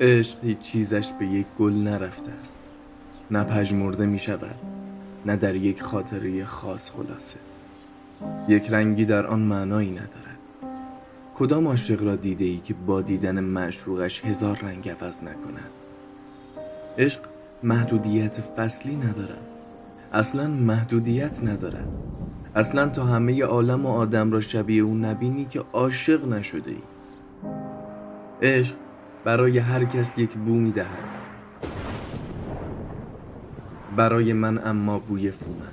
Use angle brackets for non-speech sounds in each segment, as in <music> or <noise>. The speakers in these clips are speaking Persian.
عشق هیچ چیزش به یک گل نرفته است. نه پژمرده می شود نه در یک خاطره خاص خلاصه. یک رنگی در آن معنایی ندارد. کدام عاشق را دیده ای که با دیدن معشوقش هزار رنگ عوض نکند؟ عشق محدودیت فصلی ندارد. اصلا محدودیت ندارد. اصلا تا همه عالم و آدم را شبیه او نبینی که عاشق نشده ای عشق برای هر کس یک بو می برای من اما بوی فومن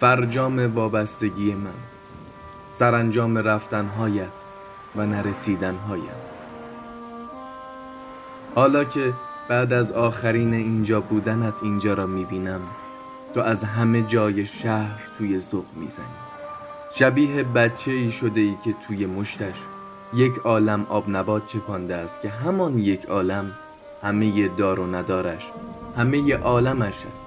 فرجام وابستگی من. سرانجام رفتنهایت و نرسیدنهایم حالا که بعد از آخرین اینجا بودنت اینجا را می‌بینم تو از همه جای شهر توی ذوق می‌زنی. شبیه بچه ای شده ای که توی مشتش یک عالم آب نبات چپانده است که همان یک عالم همه دار و ندارش همه عالمش است.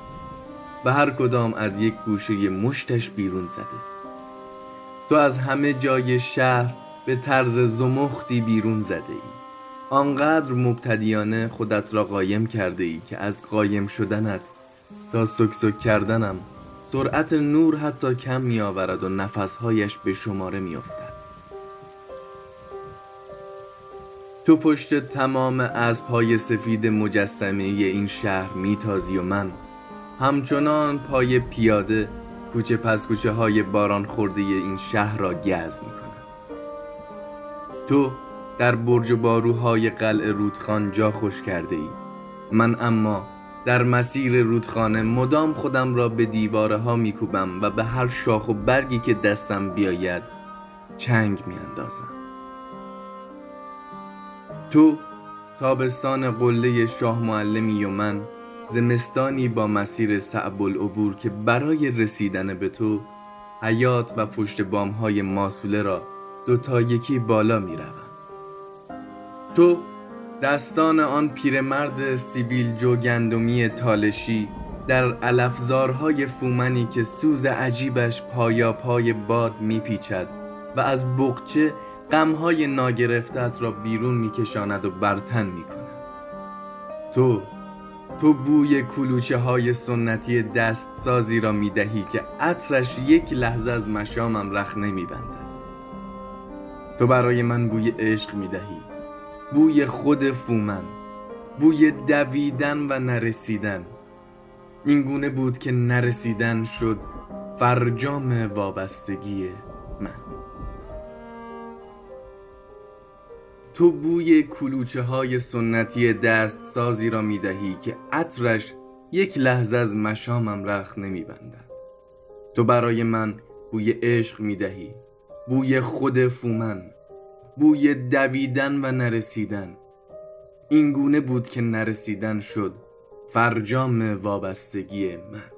و هر کدام از یک گوشه مشتش بیرون زده. تو از همه جای شهر به طرز زمختی بیرون زده ای. آنقدر مبتدیانه خودت را قایم کرده ای که از قایم شدنت تا سکسک کردنم سرعت نور حتی کم می آورد و نفسهایش به شماره می افتد. تو پشت تمام از پای سفید مجسمه این شهر میتازی و من. همچنان پای پیاده کوچه پس کوچه های باران خورده این شهر را گز می کنم. تو در برج باروهای قلع رودخان جا خوش کرده ای من اما در مسیر رودخانه مدام خودم را به دیواره ها میکوبم و به هر شاخ و برگی که دستم بیاید چنگ میاندازم. تو تابستان قله شاه معلمی و من زمستانی با مسیر صعب العبور که برای رسیدن به تو حیات و پشت بام های ماسوله را دو تا یکی بالا می تو دستان آن پیرمرد سیبیل جو گندمی تالشی در علفزارهای فومنی که سوز عجیبش پایا پای باد میپیچد و از بقچه غمهای ناگرفتت را بیرون میکشاند و برتن می‌کند. تو تو بوی کلوچه های سنتی دست سازی را می‌دهی که عطرش یک لحظه از مشامم رخ نمیبندد. تو برای من بوی عشق می‌دهی. بوی خود فومن بوی دویدن و نرسیدن. این گونه بود که نرسیدن شد فرجام وابستگی من. تو بوی کلوچه های سنتی دست سازی را می دهی که عطرش یک لحظه از مشامم رخ نمی بندد. تو برای من بوی عشق می دهی بوی خود فومن بوی دویدن و نرسیدن این گونه بود که نرسیدن شد فرجام وابستگی من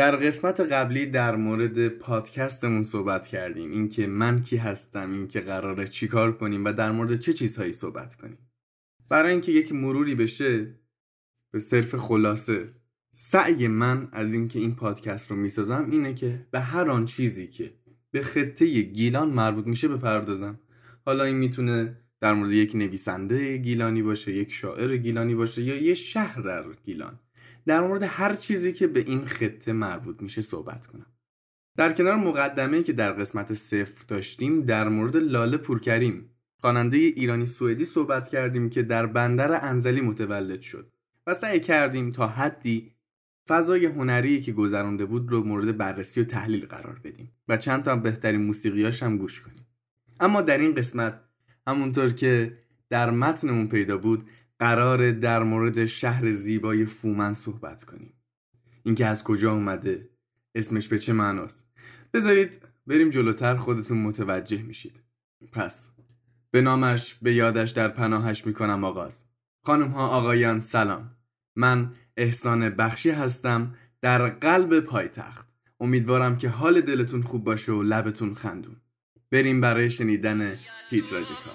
در قسمت قبلی در مورد پادکستمون صحبت کردیم. اینکه من کی هستم اینکه قراره چیکار کنیم و در مورد چه چیزهایی صحبت کنیم. برای اینکه یک مروری بشه به صرف خلاصه سعی من از اینکه این پادکست رو می‌سازم اینه که به هر آن چیزی که به خطه گیلان مربوط میشه بپردازم. حالا این می‌تونه در مورد یک نویسنده گیلانی باشه یک شاعر گیلانی باشه یا یه شهر گیلان. در مورد هر چیزی که به این خطه مربوط میشه صحبت کنم. در کنار مقدمه که در قسمت صفر داشتیم در مورد لاله پورکریم خواننده ایرانی سوئدی صحبت کردیم که در بندر انزلی متولد شد و سعی کردیم تا حدی فضای هنری که گذرانده بود رو مورد بررسی و تحلیل قرار بدیم و چند تا بهترین موسیقیاش هم گوش کنیم. اما در این قسمت همونطور که در متنمون پیدا بود قرار در مورد شهر زیبای فومن صحبت کنیم. اینکه از کجا اومده اسمش به چه معناست؟ بذارید بریم جلوتر خودتون متوجه میشید. پس به نامش به یادش در پناهش می‌کنم آغاز. خانم ها آقایان سلام. من احسان بخشی هستم در قلب پایتخت. امیدوارم که حال دلتون خوب باشه و لبتون خندون. بریم برای شنیدن تیتراژ کار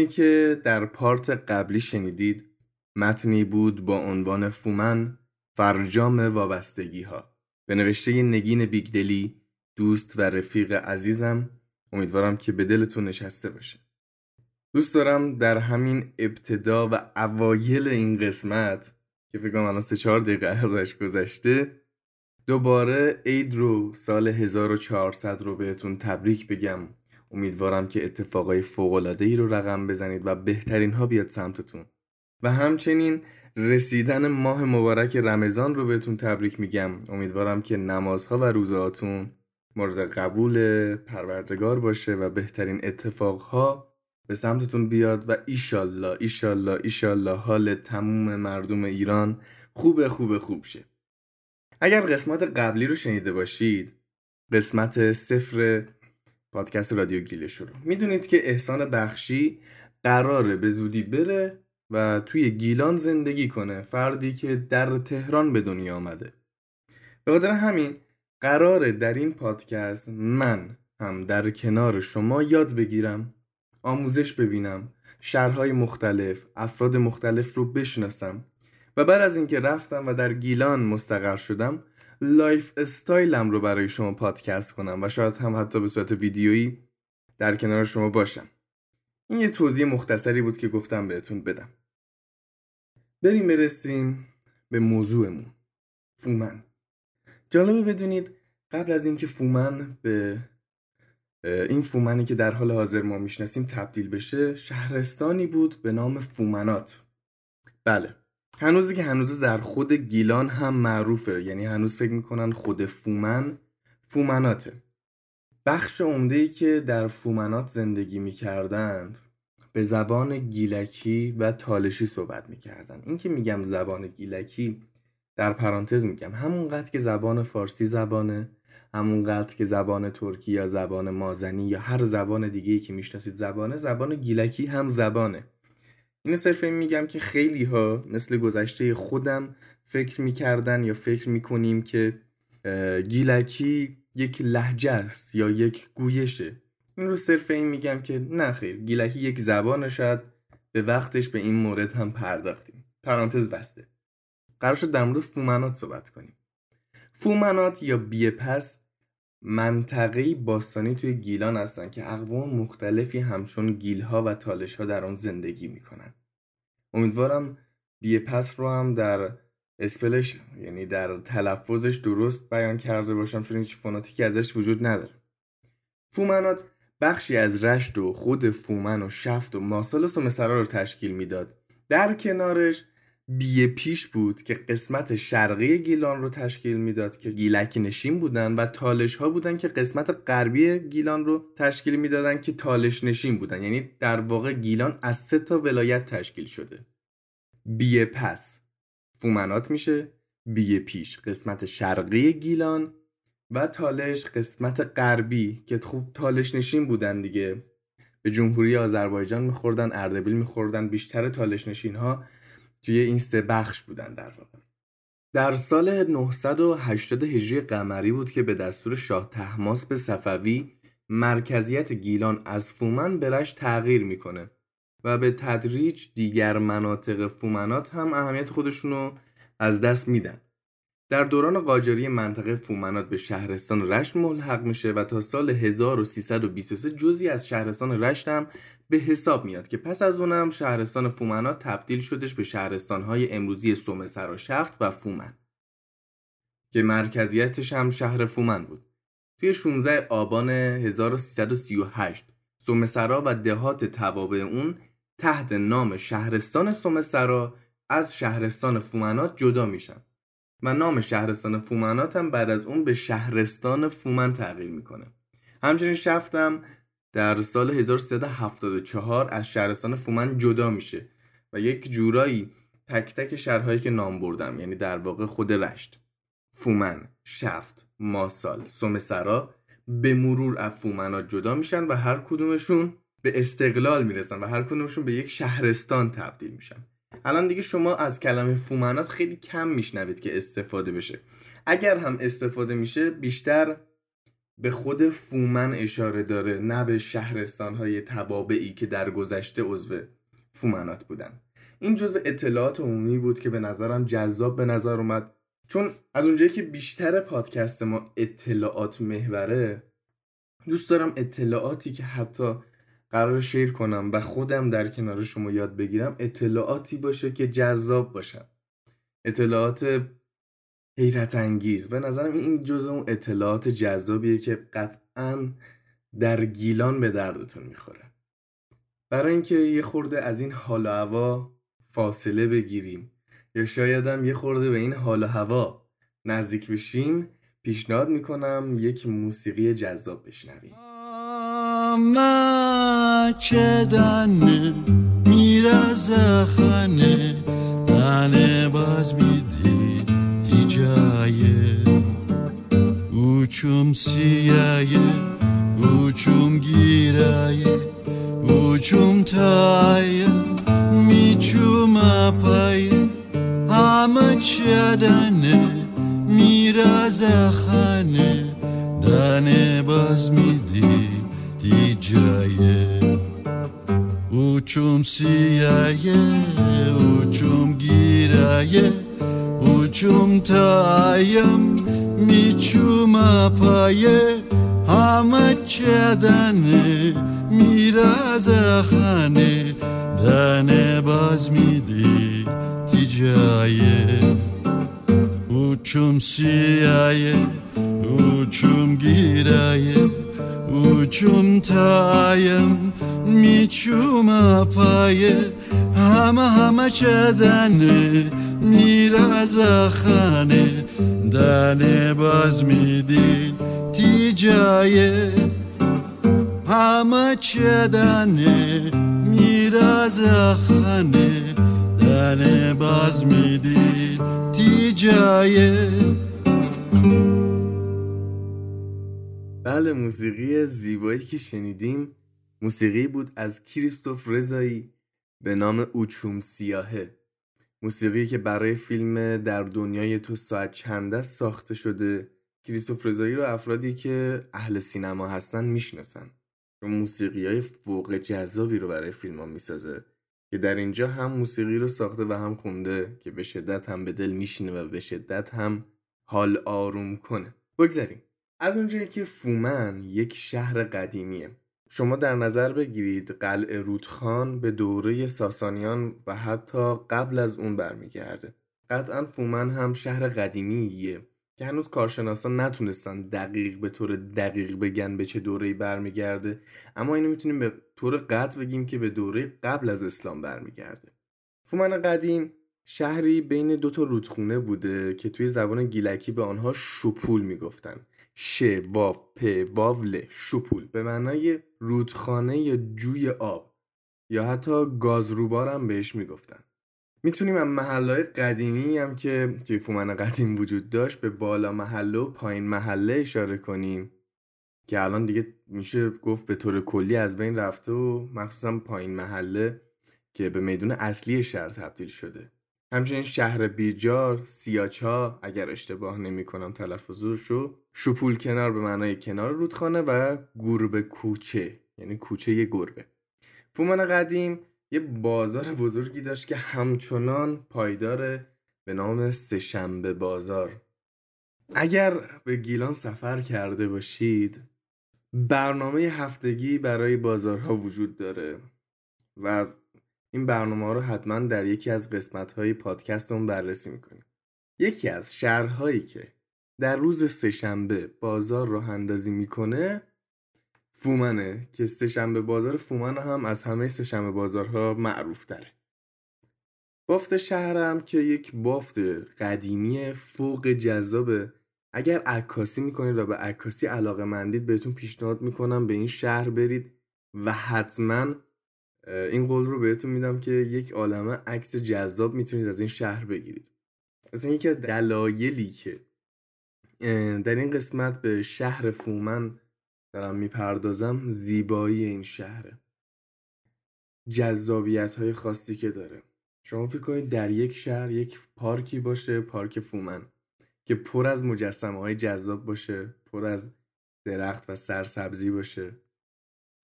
متنی که در پارت قبلی شنیدید متنی بود با عنوان فومن فرجام وابستگی ها به نوشته نگین بیگدلی دوست و رفیق عزیزم امیدوارم که به دلتون نشسته باشه. دوست دارم در همین ابتدا و اوایل این قسمت که فکر کنم الان سه چهار دقیقه ازش گذشته دوباره عید رو سال 1400 رو بهتون تبریک بگم. امیدوارم که اتفاقای فوق‌العاده ای رو رقم بزنید و بهترین ها بیاد سمتتون. و همچنین رسیدن ماه مبارک رمضان رو بهتون تبریک میگم. امیدوارم که نمازها و روزهاتون مورد قبول پروردگار باشه و بهترین اتفاقها به سمتتون بیاد و ایشالله ایشالله ایشالله حال تموم مردم ایران خوب خوب خوب شه. اگر قسمت قبلی رو شنیده باشید قسمت صفر پادکست رادیو گیلش رو. می‌دونید که احسان بخشی قراره به زودی بره و توی گیلان زندگی کنه فردی که در تهران به دنیا آمده. به خاطر همین قراره در این پادکست من هم در کنار شما یاد بگیرم آموزش ببینم شهرهای مختلف افراد مختلف رو بشناسم و بعد از اینکه رفتم و در گیلان مستقر شدم lifestyle م رو برای شما پادکست کنم و شاید هم حتی به صورت ویدیویی در کنار شما باشم. این یه توضیح مختصری بود که گفتم بهتون بدم. بریم برسیم به موضوعمون. فومن. جالبه بدونید قبل از اینکه فومن به این فومنی که در حال حاضر ما می‌شناسیم تبدیل بشه شهرستانی بود به نام فومنات. بله. هنوزی که هنوز در خود گیلان هم معروفه. یعنی هنوز فکر می‌کنن خود فومن فومناته. بخش عمده ای که در فومنات زندگی می‌کردند به زبان گیلکی و تالشی صحبت می‌کردن. این که میگم زبان گیلکی در پرانتز میگم. همونقدر که زبان فارسی زبانه همونقدر که زبان ترکی یا زبان مازنی یا هر زبان دیگه که می‌شناسید زبانه زبان گیلکی هم زبانه. اینو صرف این میگم که خیلی ها مثل گذشته خودم فکر می‌کردن یا فکر می‌کنیم که گیلکی یک لحجه است یا یک گویشه. این رو صرف این میگم که نه خیر گیلکی یک زبان شاید به وقتش به این مورد هم پرداختیم. پرانتز بسته. قرار شد در مورد فومنات صحبت کنیم. فومنات یا بیپس منطقه باستانی توی گیلان هستن که اقوام مختلفی همچون گیلها و تالشها در آن زندگی می‌کنن. امیدوارم بیپس رو هم در اسپلش یعنی در تلفظش درست بیان کرده باشم چون هیچ فوناتیکی ازش وجود نداره. فومنات بخشی از رشت و خود فومن و شفت و ماسالس و مسرا رو تشکیل می‌داد. در کنارش بیه پیش بود که قسمت شرقی گیلان رو تشکیل می‌داد که گیلک نشین بودن و تالش ها بودن که قسمت غربی گیلان رو تشکیل می‌دادن که تالش نشین بودن. یعنی در واقع گیلان از سه تا ولایت تشکیل شده. بیه پس فومنات میشه بیه پیش قسمت شرقی گیلان و تالش قسمت غربی که خوب تالش نشین بودن دیگه. به جمهوری آذربایجان میخوردن اردبیل میخوردن بیشتر تالش نشین ها توی این سه بخش بودن در واقع. در سال 980 هجری قمری بود که به دستور شاه تحماس به صفوی مرکزیت گیلان از فومن به رشت تغییر می‌کنه و به تدریج دیگر مناطق فومنات هم اهمیت خودشونو از دست میدن. در دوران قاجاری منطقه فومنات به شهرستان رشت ملحق میشه و تا سال 1323 جزی از شهرستان رشت هم به حساب میاد که پس از اونم شهرستان فومنات تبدیل شدش به شهرستانهای امروزی صومعه‌سرا شفت و فومن که مرکزیتش هم شهر فومن بود. توی 16 آبان 1338 سومسرا و دهات توابع اون تحت نام شهرستان سومسرا از شهرستان فومنات جدا میشن. و نام شهرستان فومنات هم بعد از اون به شهرستان فومن تغییر می‌کنه. همچنین شفتم در سال 1374 از شهرستان فومن جدا میشه و یک جورایی تک تک شهرهایی که نام بردم یعنی در واقع خود رشت فومن، شفت، ماسال، سومسرا به مرور از فومنات جدا میشن و هر کدومشون به استقلال می‌رسن و هر کدومشون به یک شهرستان تبدیل میشن. الان دیگه شما از کلمه فومنات خیلی کم میشنوید که استفاده بشه. اگر هم استفاده میشه بیشتر به خود فومن اشاره داره نه به شهرستان های تبابعی که در گذشته عضو فومنات بودن. این جزء اطلاعات عمومی بود که به نظرم جذاب به نظر اومد. چون از اونجایی که بیشتر پادکست ما اطلاعات محوره دوست دارم اطلاعاتی که حتی قرار شیر کنم و خودم در کنار شما یاد بگیرم اطلاعاتی باشه که جذاب باشن اطلاعات حیرت انگیز. به نظرم این جزء اون اطلاعات جذابیه که قطعا در گیلان به دردتون می‌خوره. برای اینکه یه خورده از این حال و هوا فاصله بگیریم یا شایدم یه خورده به این حال و هوا نزدیک بشیم پیشنهاد می‌کنم یک موسیقی جذاب بشنویم. چدن میرز خانه تنه باز میدی تیجایه uçum siyaye uçum giraye uçum taye miçum apaye ama çadane miraz khane geceye Uçum siyeye, uçum gireye Uçum tayam, miçum apaye Hamet çedeni, mirazahane Dane bazmidi ticaye Uçum siyeye, uçum gireye uçum tayem miçum apaye همه همه چدنه میراز خانه. دنه باز میدین تی جایه همه چدنه میراز خانه. دنه باز میدین تی جایه بله موسیقی زیبایی که شنیدیم موسیقی بود از کریستوف رضایی به نام اوچوم سیاهه. موسیقی که برای فیلم در دنیای تو ساعت چند است ساخته شده. کریستوف رضایی رو افرادی که اهل سینما هستن می‌شناسن. چون موسیقی های فوق جذابی رو برای فیلم ها می‌سازه که در اینجا هم موسیقی رو ساخته و هم خونده که به شدت هم به دل میشینه و به شدت هم حال آروم کنه. بگذاریم. از اونجایی که فومن یک شهر قدیمیه. شما در نظر بگیرید قلعه رودخان به دوره ساسانیان و حتی قبل از اون برمیگرده. قطعا فومن هم شهر قدیمیه که هنوز کارشناسان نتونستن دقیق به طور دقیق بگن به چه دوره‌ای برمیگرده. اما اینو می‌تونیم به طور قطع بگیم که به دوره قبل از اسلام برمیگرده. فومن قدیم شهری بین دو تا رودخونه بوده که توی زبان گیلکی به آنها شپول می‌گفتن. ش واو پ شپول به معنای رودخانه یا جوی آب. یا حتی گازروبار هم بهش می‌گفتن. می‌تونیم از محله قدیمی هم که توی فومن قدیم وجود داشت به بالا محله و پایین محله اشاره کنیم. که الان دیگه میشه گفت به طور کلی از بین رفته و مخصوصا پایین محله که به میدون اصلی شهر تبدیل شده. همچنین شهر بیجار سیاچا اگر اشتباه نمی کنم تلفظش رو شپول کنار به معنای کنار رودخانه و گربه کوچه یعنی کوچه یه گربه. فومان قدیم یه بازار بزرگی داشت که همچنان پایدار به نام سهشنبه بازار. اگر به گیلان سفر کرده باشید برنامه هفتگی برای بازارها وجود داره و این برنامه رو حتما در یکی از قسمت های پادکست اون بررسی می‌کنیم. یکی از شهرهایی که در روز سهشنبه بازار راه اندازی می‌کنه فومنه که سهشنبه بازار فومن هم از همه سهشنبه بازارها معروف تره. بافت شهرم که یک بافت قدیمی فوق جذابه. اگر عکاسی می‌کنید و به عکاسی علاقه مندید بهتون پیشنهاد می‌کنم به این شهر برید و حتما این قول رو بهتون میدم که یک عالمه عکس جذاب می‌تونید از این شهر بگیرید. اصلا یکی دلایلی که در این قسمت به شهر فومن دارم می‌پردازم زیبایی این شهره. جذابیت های خاصی که داره. شما فکر کنید در یک شهر یک پارکی باشه پارک فومن که پر از مجسمه های جذاب باشه پر از درخت و سرسبزی باشه.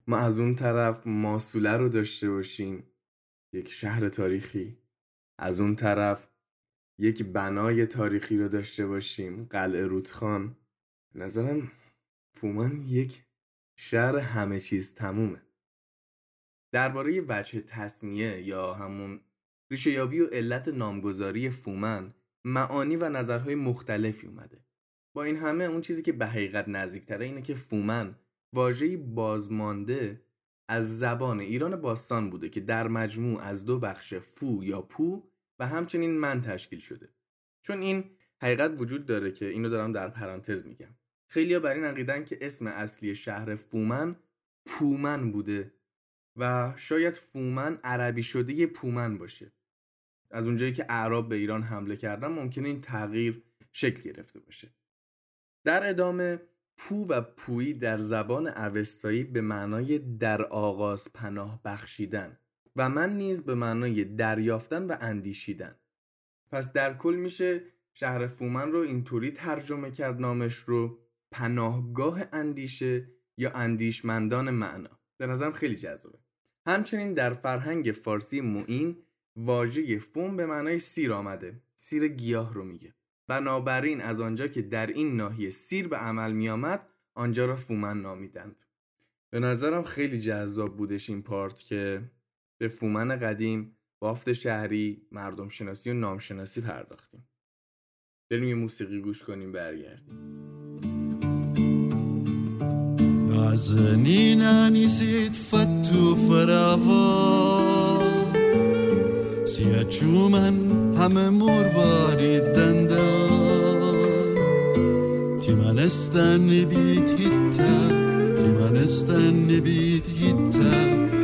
ما از اون طرف ماسوله رو داشته باشیم. یک شهر تاریخی. از اون طرف یک بنای تاریخی رو داشته باشیم. قلعه رودخان. نظرم فومان یک شهر همه چیز تمومه. درباره وجه تصمیه یا همون ریشه یابی و علت نامگذاری فومن معانی و نظرهای مختلفی اومده. با این همه اون چیزی که به حقیقت نزدیکتره اینه که فومن واژه‌ای بازمانده از زبان ایران باستان بوده که در مجموع از دو بخش فو یا پو و همچنین من تشکیل شده. چون این حقیقت وجود داره که اینو دارم در پرانتز میگم. خیلیا بر این عقیدن که اسم اصلی شهر فومن پومن بوده و شاید فومن عربی شده پومن باشه. از اونجایی که اعراب به ایران حمله کردن ممکنه این تغییر شکل گرفته باشه. در ادامه پو و پویی در زبان اوستایی به معنای در آغاز پناه بخشیدن و من نیز به معنای دریافتن و اندیشیدن. پس در کل میشه شهر فومن رو اینطوری ترجمه کرد نامش رو پناهگاه اندیشه یا اندیشمندان معنا. به نظرم خیلی جذابه. همچنین در فرهنگ فارسی معین واژه فوم به معنای سیر آمده. سیر گیاه رو میگه. بنابراین از آنجا که در این ناحیه سیر به عمل می آمد آنجا را فومن نامیدند. به نظرم خیلی جذاب بودش این پارت که به فومن قدیم بافت شهری مردم شناسی و نامشناسی پرداختیم. بریم یه موسیقی گوش کنیم برگردیم. نازنين نسيت فتو فراوا. سيا چومن همه دندان تیمنستن نبید هیتا تیمنستن نبید هیتا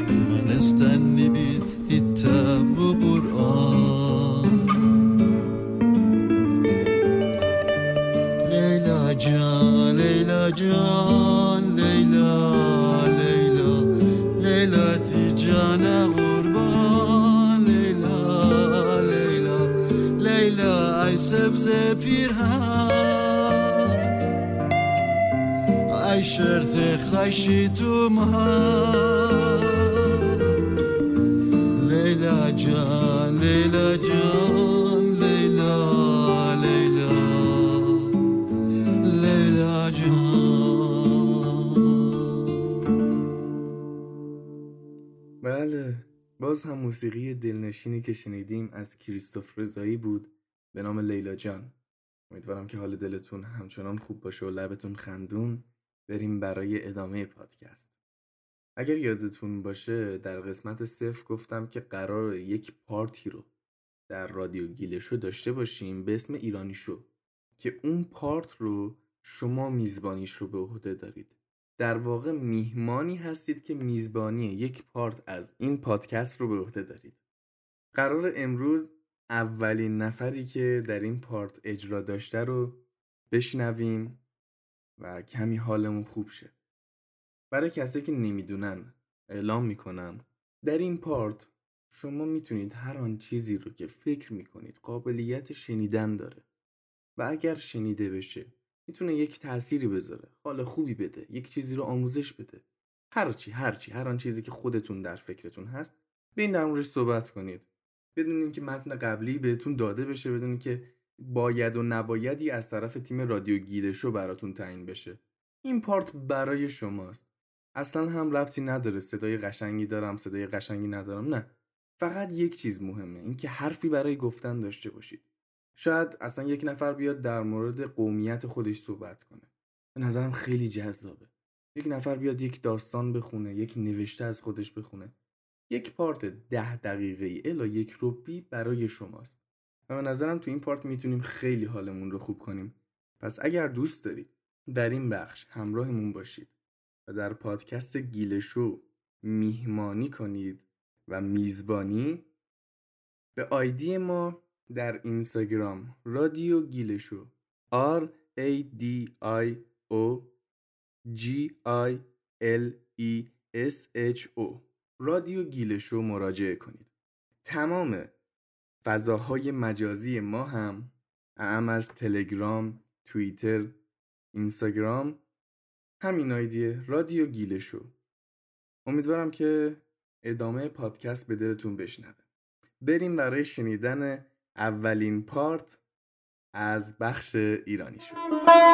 تیمنستن نبید هیتا بو قرآن لیلا جان لیلا جان لیلا لیلا لیلا تی جان قربان لیلا لیلا لیلا ای سبز پیرهن ای شرط خیشی تو لیلا جان لیلا جان لیلا لیلا. لیلا جان. بله باز هم موسیقی دلنشینی که شنیدیم از کریستوف رضایی بود به نام لیلا جان. امیدوارم که حال دلتون همچنان خوب باشه و لبتون خندون. بریم برای ادامه پادکست. اگر یادتون باشه در قسمت صفر گفتم که قرار یک پارتی رو در رادیو گیلشو داشته باشیم به اسم ایرانی شو که اون پارت رو شما میزبانیش رو به عهده دارید. در واقع میهمانی هستید که میزبانی یک پارت از این پادکست رو به عهده دارید. قرار امروز اولین نفری که در این پارت اجرا داشته رو بشنویم. و کمی حالمون خوب شه. برای کسی که نمی‌دونن اعلام می‌کنم. در این پارت شما می‌تونید هر آن چیزی رو که فکر می‌کنید قابلیت شنیدن داره. و اگر شنیده بشه می‌تونه یک تأثیری بذاره. حال خوبی بده یک چیزی رو آموزش بده. هرچی هرچی هر آن چیزی که خودتون در فکرتون هست این در موردش صحبت کنید. بدون اینکه متن قبلی بهتون داده بشه بدون که باید و نبایدی از طرف تیم رادیو گیلشو براتون تعیین بشه. این پارت برای شماست. اصلا هم ربطی نداره. صدای قشنگی دارم صدای قشنگی ندارم. نه. فقط یک چیز مهمه اینکه حرفی برای گفتن داشته باشید. شاید اصلا یک نفر بیاد در مورد قومیت خودش صحبت کنه. به نظرم خیلی جذابه. یک نفر بیاد یک داستان بخونه یک نوشته از خودش بخونه. یک پارت ده دقیقه الا یک روبی برای شماست. به نظرم تو این پارت می‌تونیم خیلی حالمون رو خوب کنیم. پس اگر دوست دارید در این بخش همراهمون باشید و در پادکست گیلشو میهمانی کنید و میزبانی به آیدی ما در اینستاگرام رادیو گیلشو R A D I O G I L E S H O رادیو گیلشو مراجعه کنید تمام فضاهای مجازی ما هم اعم از تلگرام، توییتر، اینستاگرام همین آیدیه رادیو گیلشو امیدوارم که ادامه پادکست به دلتون بشنوه. بریم برای شنیدن اولین پارت از بخش ایرانی شد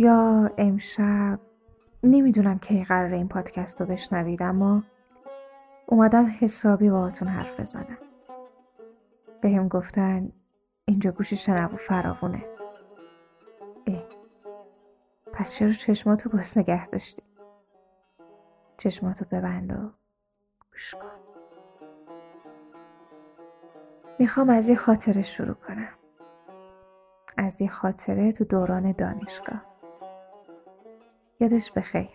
یا امشب نمی‌دونم کی قرار این پادکست رو بشنوید اما اومدم حسابی باهاتون حرف بزنم. بهم گفتن اینجا گوش شنوا فراوونه. اه پس چرا چشماتو باز نگه داشتی؟ چشماتو ببند و گوش کن. می‌خوام از یه خاطره شروع کنم. از یه خاطره تو دوران دانشگاه. یادش بخیر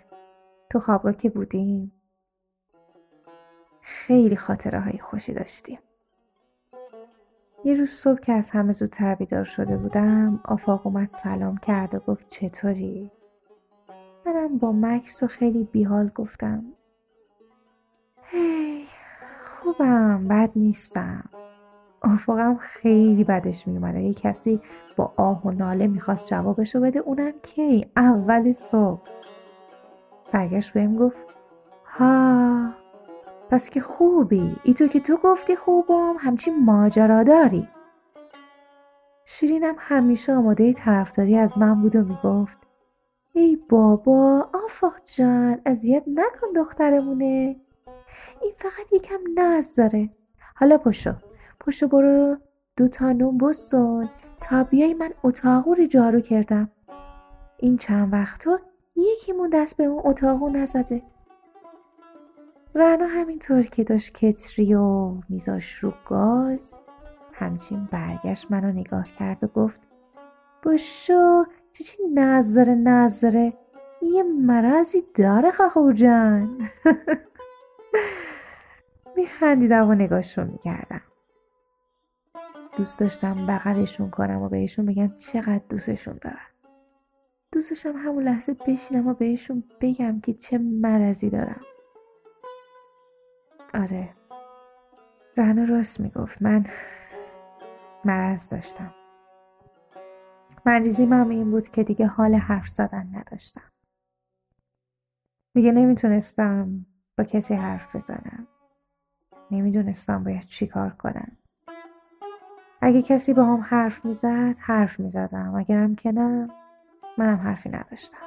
تو خوابگاه که بودیم. خیلی خاطره های خوشی داشتیم. یه روز صبح که از همه زودتر بیدار شده بودم آفاق اومد سلام کرد و گفت چطوری؟ منم با مکس و خیلی بیحال گفتم هی خوبم بد نیستم. آفاقم خیلی بدش میومد یه کسی با آه و ناله می‌خواست جوابشو بده اونم کی؟ اول صبح. برگشت بهم گفت ها پس که خوبی. ای تو که تو گفتی خوبم همچین ماجرا داری. شیرینم همیشه آماده طرفداری از من بود و می‌گفت ای بابا آفاق جان اذیت نکن دخترمونه. این فقط یکم ناز داره. حالا پشو پشو برو. دو تا نون بسون تا بیای من اتاقو رو جارو کردم. این چند وقتو یکیمون دست به اون اتاقو نزده. رنا همینطور که داشت کتری و میذاش رو گاز همچین برگشت منو نگاه کرد و گفت بشو چی نظره نظره یه مرضی داره خخور جان. <laughs> میخندیدم و نگاهشون می‌کردم. دوست داشتم بغلشون کنم و بهشون بگم چقدر دوستشون دارم دوست داشتم همون لحظه بشینم و بهشون بگم که چه مرضی دارم. آره. رهنا راست می‌گفت. من مرض داشتم. مریضیم هم این بود که دیگه حال حرف زدن نداشتم. دیگه نمی‌تونستم با کسی حرف بزنم. نمی‌دونستم باید چی کار کنم. اگه کسی با هم حرف می‌زد حرف می‌زدم. اگرم که نه منم حرفی نداشتم.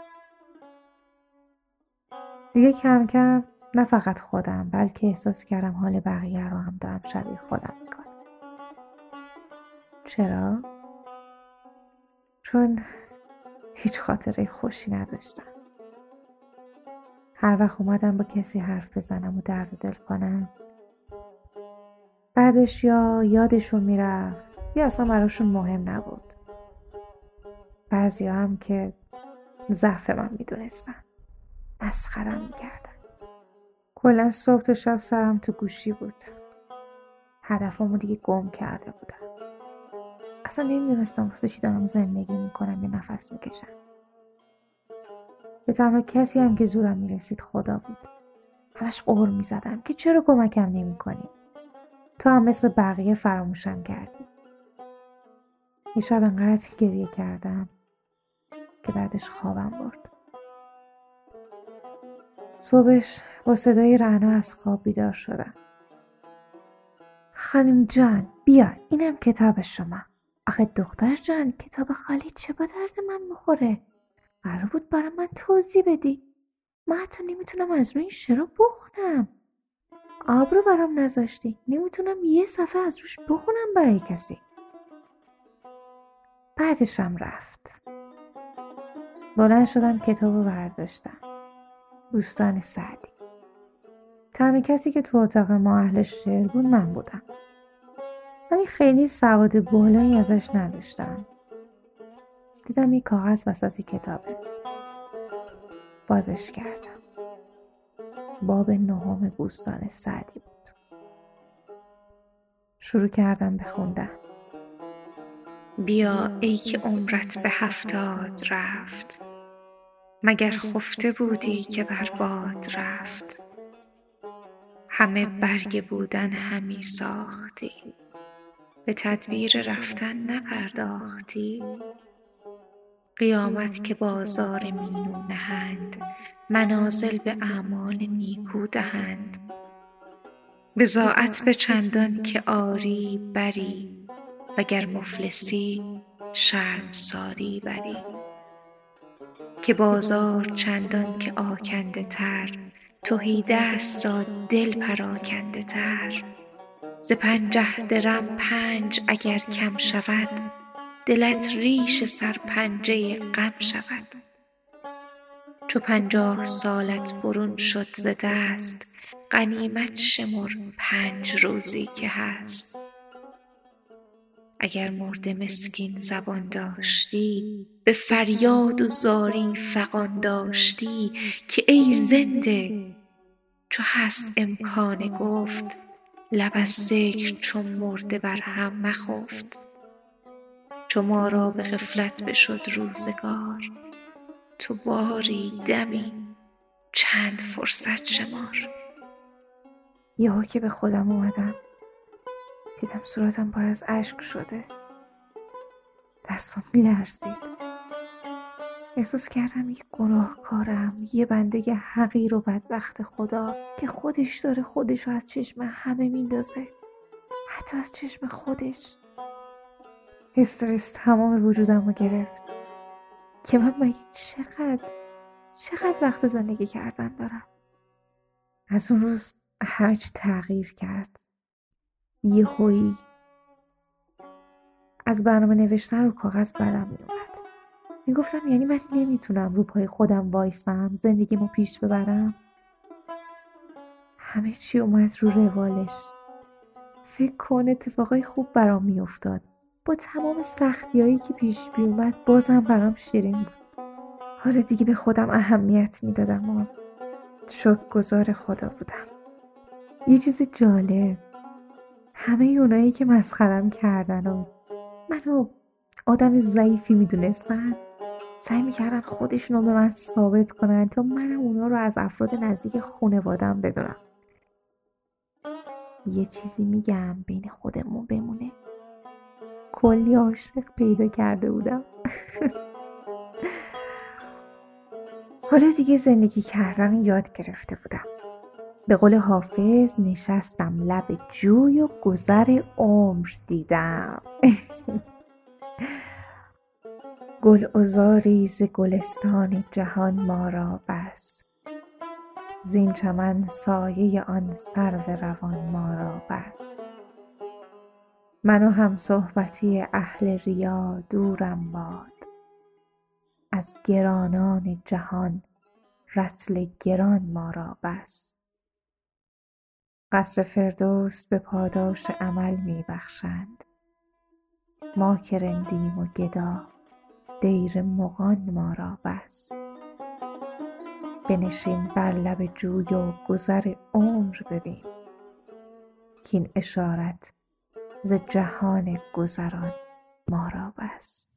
دیگه کم کم نه فقط خودم بلکه احساس کردم حال بقیه رو هم دارم شبیه خودم می‌کنم. چرا؟ چون هیچ خاطره خوشی نداشتم. هر وقت اومدم با کسی حرف بزنم و درد دل کنم بعدش یا یادشون می‌رفت یا اصلا براشون مهم نبود. بعضی هم که ضعف من می‌دونستن. مسخرم می‌کردن. کلا صبح تا شب سرم تو گوشی بود. هدفمو دیگه گم کرده بودم. اصلا نمی‌دونستم واسه چی دارم زندگی می‌کنم یا نفس می‌کشم. به تنها کسی هم که زورم می‌رسید خدا بود. همش قور می‌زدم که چرا کمکم نمی‌کنی؟ تو هم مثل بقیه فراموشم کردی. یه شب انقدر گریه کردم که بعدش خوابم برد. صبحش با صدای رعنا از خواب بیدار شدم. خانم جان بیا اینم کتاب شما. آخه دختر جان کتاب خالی چه با درد من می‌خوره؟ قرار بود برای من توضیح بدی. من حتی نمی‌تونم از روی این شرا بخونم. آب رو برام نذاشتی. نمی‌تونم یه صفحه از روش بخونم برای کسی. بعدشم رفت. بلند شدم کتاب رو برداشتم. دوستان سعدی. تنها کسی که تو اتاق ما اهل شعر بود من بودم. ولی خیلی سواد بالایی ازش نداشتم. دیدم یه کاغذ وسط کتابه. بازش کردم. باب نهم بوستان سعدی بود. شروع کردم به خوندن. بیا ای که عمرت به هفتاد رفت مگر خفته بودی که بر باد رفت؟ همه برگ بودن همی ساختی به تدبیر رفتن نپرداختی؟ قیامت که بازار مینو نهند منازل به اعمال نیکو دهند. بضاعت به چندان که آری بری وگر مفلسی شرمساری بری. که بازار چندان که آکنده تر تهی دست را دل پراکنده تر. ز پنجه درم پنج اگر کم شود دلت ریش سرپنجه غم شود. چو پنجاه سالت برون شد ز دست غنیمت شمر پنج روزی که هست. اگر مرده مسکین زبان داشتی به فریاد و زاری فغان داشتی که ای زنده چو هست امکان گفت لب از ذکر چون مرده بر هم مخفت. چو ما را به غفلت بشد روزگار. تو باری دمی چند فرصت شمار. یهو که به خودم اومدم دیدم صورتم پر از اشک شده. دستم میلرزید. احساس کردم یک گناهکارم یه بنده حقیر و بدبخت خدا که خودش داره خودش رو از چشم همه میندازه. حتی از چشم خودش. استرس تمام وجودم رو گرفت. که من مگه چقدر چقدر وقت زندگی کردن دارم؟ از اون روز همه چی تغییر کرد. یه هویی از برنامه نوشتن رو کاغذ بدم میومد می‌گفتم یعنی من نمی‌تونم رو پای خودم وایسم زندگیمو پیش ببرم؟ همه چی اومد رو روالش. فکر کن اتفاقای خوب برام میافتاد. با تمام سختیایی که پیش بیومد بازم برام شیرین بود. حالا دیگه به خودم اهمیت می‌دادم و شک گذار خدا بودم. یه چیز جالب همه اونایی که مسخرم کردن و منو آدم ضعیفی می‌دونستن سعی می‌کردن خودشون رو به من ثابت کنن تا منم اونا رو از افراد نزدیک خانوادم بدونم. یه چیزی میگم بین خودمون بمونه. کلی عاشق پیدا کرده بودم. <laughs> حالا دیگه زندگی کردن رو یاد گرفته بودم. به قول حافظ نشستم لب جوی و گذر عمر دیدم. <laughs> گل عذاری ز گلستان جهان ما را بس. زین چمن سایه آن سرو روان ما را بس. من و هم صحبتی اهل ریا دورم باد. از گرانان جهان رطل گران ما را بس. قصر فردوس به پاداش عمل می بخشند. ما که رندیم و گدا دیر مغان ما را بس. بنشین بر لب جوی و گذر عمر ببین. کاین اشارت ز جهان گذران ما را بست.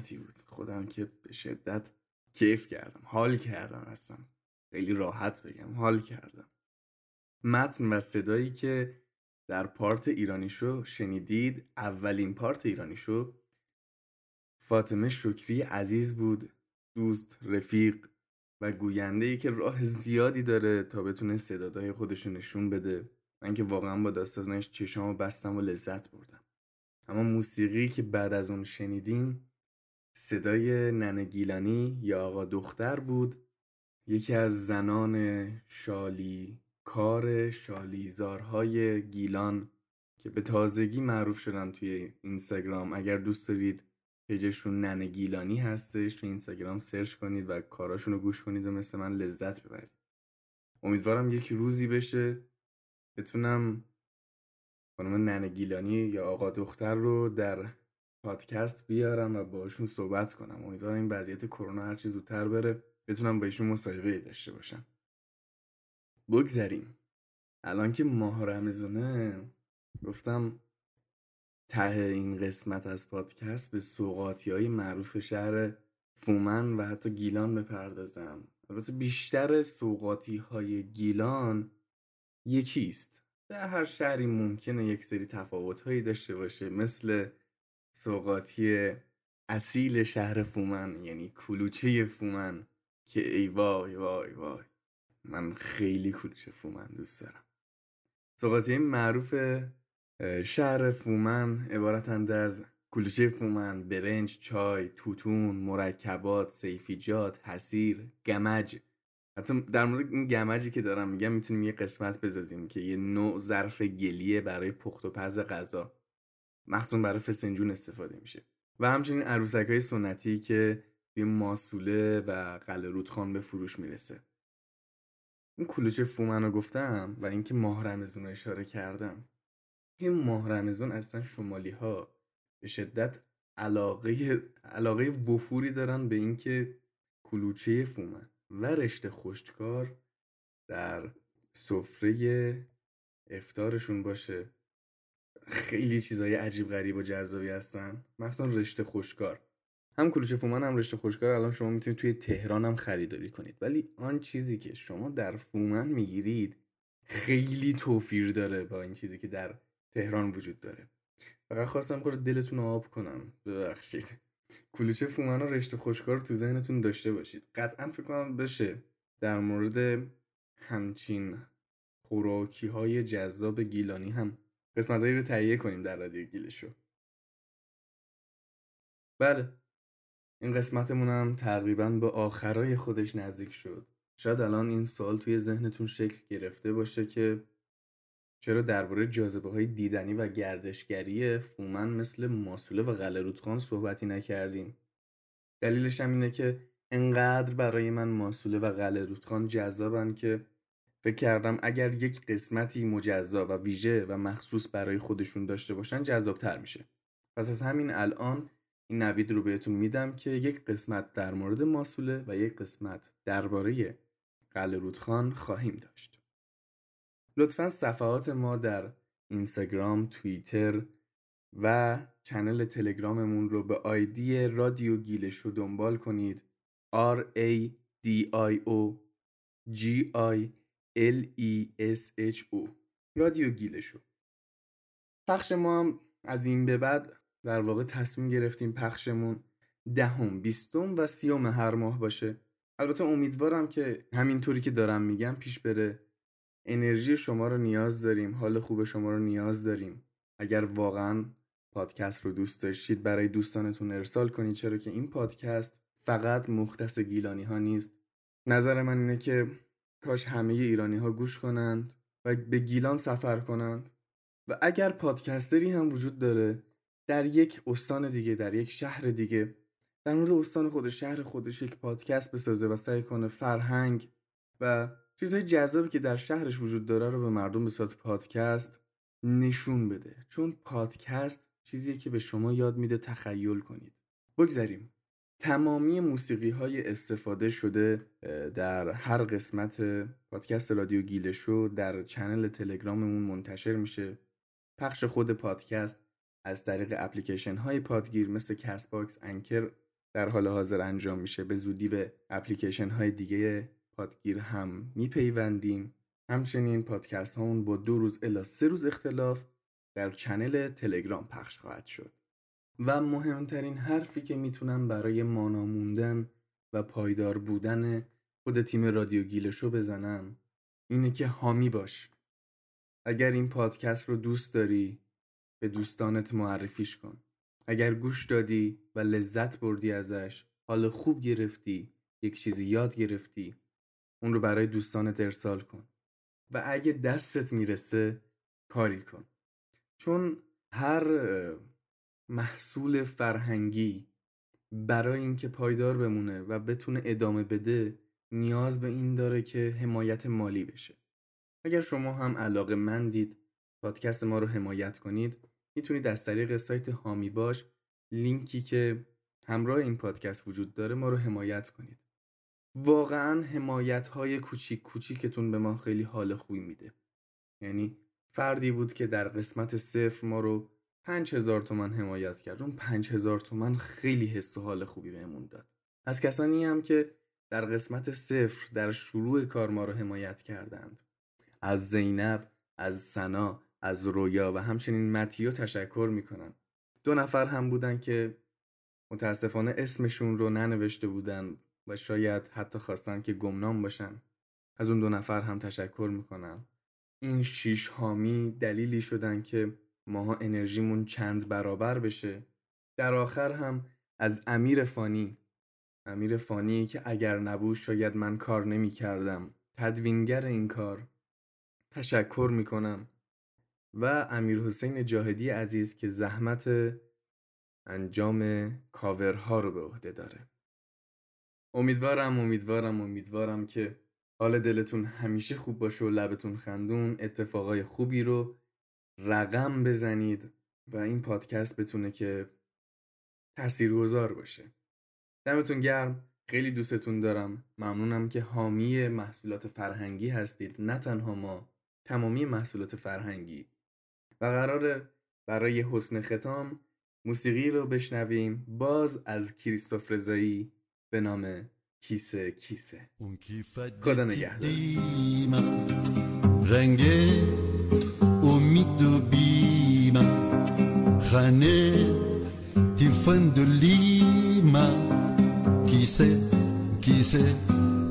عجب پارتی بود. خودم که به شدت کیف کردم حال کردم اصلا. خیلی راحت بگم حال کردم. متن و صدایی که در پارت ایرانی شو شنیدید اولین پارت ایرانی شو فاطمه شکری عزیز بود دوست رفیق و گوینده ای که راه زیادی داره تا بتونه صدادهای خودش نشون بده. من که واقعا با داستانش چشامو بستم و لذت بردم. اما موسیقی که بعد از اون شنیدیم صدای ننه گیلانی یا آقا دختر بود. یکی از زنان شالی کار شالیزارهای گیلان که به تازگی معروف شدن توی اینستاگرام. اگر دوست دارید پیجشون ننه گیلانی هستش تو اینستاگرام سرچ کنید و کاراشون رو گوش کنید و مثل من لذت ببرید. امیدوارم یک روزی بشه بتونم خانم ننه گیلانی یا آقا دختر رو در پادکست بیارم و باشون صحبت کنم. امیدوارم این وضعیت کرونا هرچی زودتر بره بتونم با ایشون مصاحبه داشته باشم. بگذریم. الان که ماه رمزونه گفتم ته این قسمت از پادکست به سوقاتی های معروف شهر فومن و حتی گیلان بپردازم. البته بیشتر سوقاتی های گیلان یکیست. در هر شهری ممکنه یک سری تفاوت هایی داشته باشه مثل سوغاتی اصیل شهر فومن یعنی کلوچه فومن که ای وای وای وای. من خیلی کلوچه فومن دوست دارم. سوغاتی معروف شهر فومن عبارتند از کلوچه فومن برنج چای توتون مرکبات صیفی‌جات حصیر گمج. حتی در مورد این گمجی که دارم میگم می‌تونیم یه قسمت بذاریم که یه نوع ظرف گلیه برای پخت و پز غذا. مخصوصا برای فسنجون استفاده میشه. و همچنین عروسک های سنتی که توی ماسوله و قلعه رودخان به فروش می‌رسه. این کلوچه فومن رو گفتم و اینکه ماه رمزون رو اشاره کردم. این ماه رمزون اصلا شمالی ها به شدت علاقه علاقه وفوری دارن به اینکه کلوچه فومن و رشته خشکار در سفره افتارشون باشه. خیلی چیزای عجیب غریب و جذابی هستن. مخصوصا رشته خوشکار. هم کلوچه فومن هم رشته خوشکار. الان شما می‌تونید توی تهران هم خریداری کنید. ولی آن چیزی که شما در فومن می‌گیرید خیلی توفیر داره با این چیزی که در تهران وجود داره. فقط خواستم خورد دلتون آب کنم. ببخشید. کلوچه فومن و رشته خوشکار تو ذهنتون داشته باشید. قطعا فکر کنم بشه در مورد همچین خوراکی های جذاب گیلانی هم قسمت رو تهیه کنیم در رادیو گیلشو. بله. این قسمتمون هم تقریبا به آخرای خودش نزدیک شد. شاید الان این سوال توی ذهنتون شکل گرفته باشه که چرا درباره جاذبه های دیدنی و گردشگری فومن مثل ماسوله و قلعه رودخان صحبتی نکردیم؟ دلیلش هم اینه که انقدر برای من ماسوله و قلعه رودخان جذابن که فکر کردم اگر یک قسمتی مجزا و ویژه و مخصوص برای خودشون داشته باشن جذابتر میشه. پس از همین الان این نوید رو بهتون میدم که یک قسمت در مورد ماسوله و یک قسمت درباره قلعه رودخان خواهیم داشت. لطفا صفحات ما در اینستاگرام، توییتر و چنل تلگراممون رو به آیدی رادیو گیلش رو دنبال کنید. R A D I O G I L E S H O. رادیو گیلشو. پخش ما هم از این به بعد در واقع تصمیم گرفتیم پخشمون دهم بیستم و سیوم هر ماه باشه. البته امیدوارم که همینطوری که دارم میگم پیش بره انرژی شما رو نیاز داریم حال خوب شما رو نیاز داریم. اگر واقعا پادکست رو دوست داشتید برای دوستانتون ارسال کنید. چرا که این پادکست فقط مختص گیلانی ها نیست. نظر من اینه که کاش همه ایرانی ها گوش کنند و به گیلان سفر کنند. و اگر پادکستری هم وجود داره در یک استان دیگه در یک شهر دیگه در مورد استان خودش شهر خودش یک پادکست بسازه و سعی کنه فرهنگ و چیزهای جذابی که در شهرش وجود داره رو به مردم به صورت پادکست نشون بده. چون پادکست چیزیه که به شما یاد میده تخیل کنید. بگذریم. تمامی موسیقی های استفاده شده در هر قسمت پادکست رادیو گیله شو در channel تلگراممون منتشر میشه. پخش خود پادکست از طریق اپلیکیشن های پادگیر مثل Castbox Anchor در حال حاضر انجام میشه. به زودی به اپلیکیشن های دیگه پادگیر هم میپیوندیم. همچنین پادکست همون با دو روز الا سه روز اختلاف در چنل تلگرام پخش خواهد شد. و مهمترین حرفی که می‌تونم برای مانا موندن و پایدار بودن خود تیم رادیو گیلشو بزنم اینه که حامی باش. اگر این پادکست رو دوست داری به دوستانت معرفیش کن. اگر گوش دادی و لذت بردی ازش حال خوب گرفتی یک چیزی یاد گرفتی اون رو برای دوستانت ارسال کن. و اگه دستت می‌رسه کاری کن. چون هر محصول فرهنگی برای اینکه پایدار بمونه و بتونه ادامه بده نیاز به این داره که حمایت مالی بشه. اگر شما هم علاقه مندید پادکست ما رو حمایت کنید می‌تونید از طریق سایت هامی باش لینکی که همراه این پادکست وجود داره ما رو حمایت کنید. واقعا حمایت های کوچیک کوچیکتون به ما خیلی حال خوبی میده. یعنی فردی بود که در قسمت صفر ما رو پنج هزار تومن حمایت کرد. اون پنج هزار تومن خیلی حس و حال خوبی بهمون داد. از کسانی هم که در قسمت صفر در شروع کار ما رو حمایت کردند. از زینب از سنا از رویا و همچنین متیو تشکر می‌کنن. دو نفر هم بودن که متاسفانه اسمشون رو ننوشته بودن و شاید حتی خواستن که گمنام باشن. از اون دو نفر هم تشکر می‌کنم. این شیش حامی دلیلی شدن که ماها انرژیمون چند برابر بشه در آخر هم از امیر فانی. امیر فانی که اگر نبود شاید من کار نمی کردم تدوینگر این کار. تشکر می کنم و امیر حسین جاهدی عزیز که زحمت انجام کاورها رو به عهده داره. امیدوارم امیدوارم امیدوارم که حال دلتون همیشه خوب باشه و لبتون خندون اتفاقای خوبی رو رقم بزنید و این پادکست بتونه که تاثیرگذار باشه. دمتون گرم. خیلی دوستتون دارم. ممنونم که حامی محصولات فرهنگی هستید. نه تنها ما تمامی محصولات فرهنگی. و قراره برای حسن ختام موسیقی رو بشنویم. باز از کریستوف رضایی به نام کیسه کیسه. خدا نگهدار. رنگ امید و بیم خانه تیفندلیم کیسه کیسه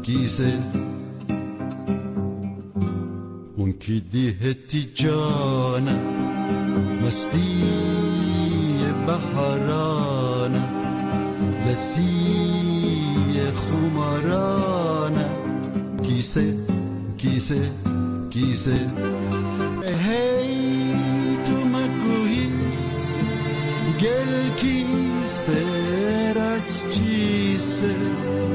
کیسه اون کی دیهتی جانا مستی بهارانا لسی خمارانا کیسه کیسه کیسه Gel ki seras çiğsel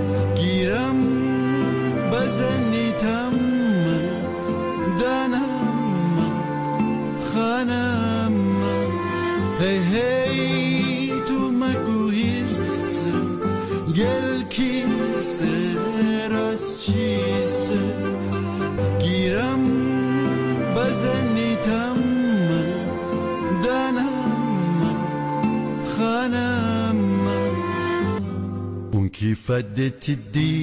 To it.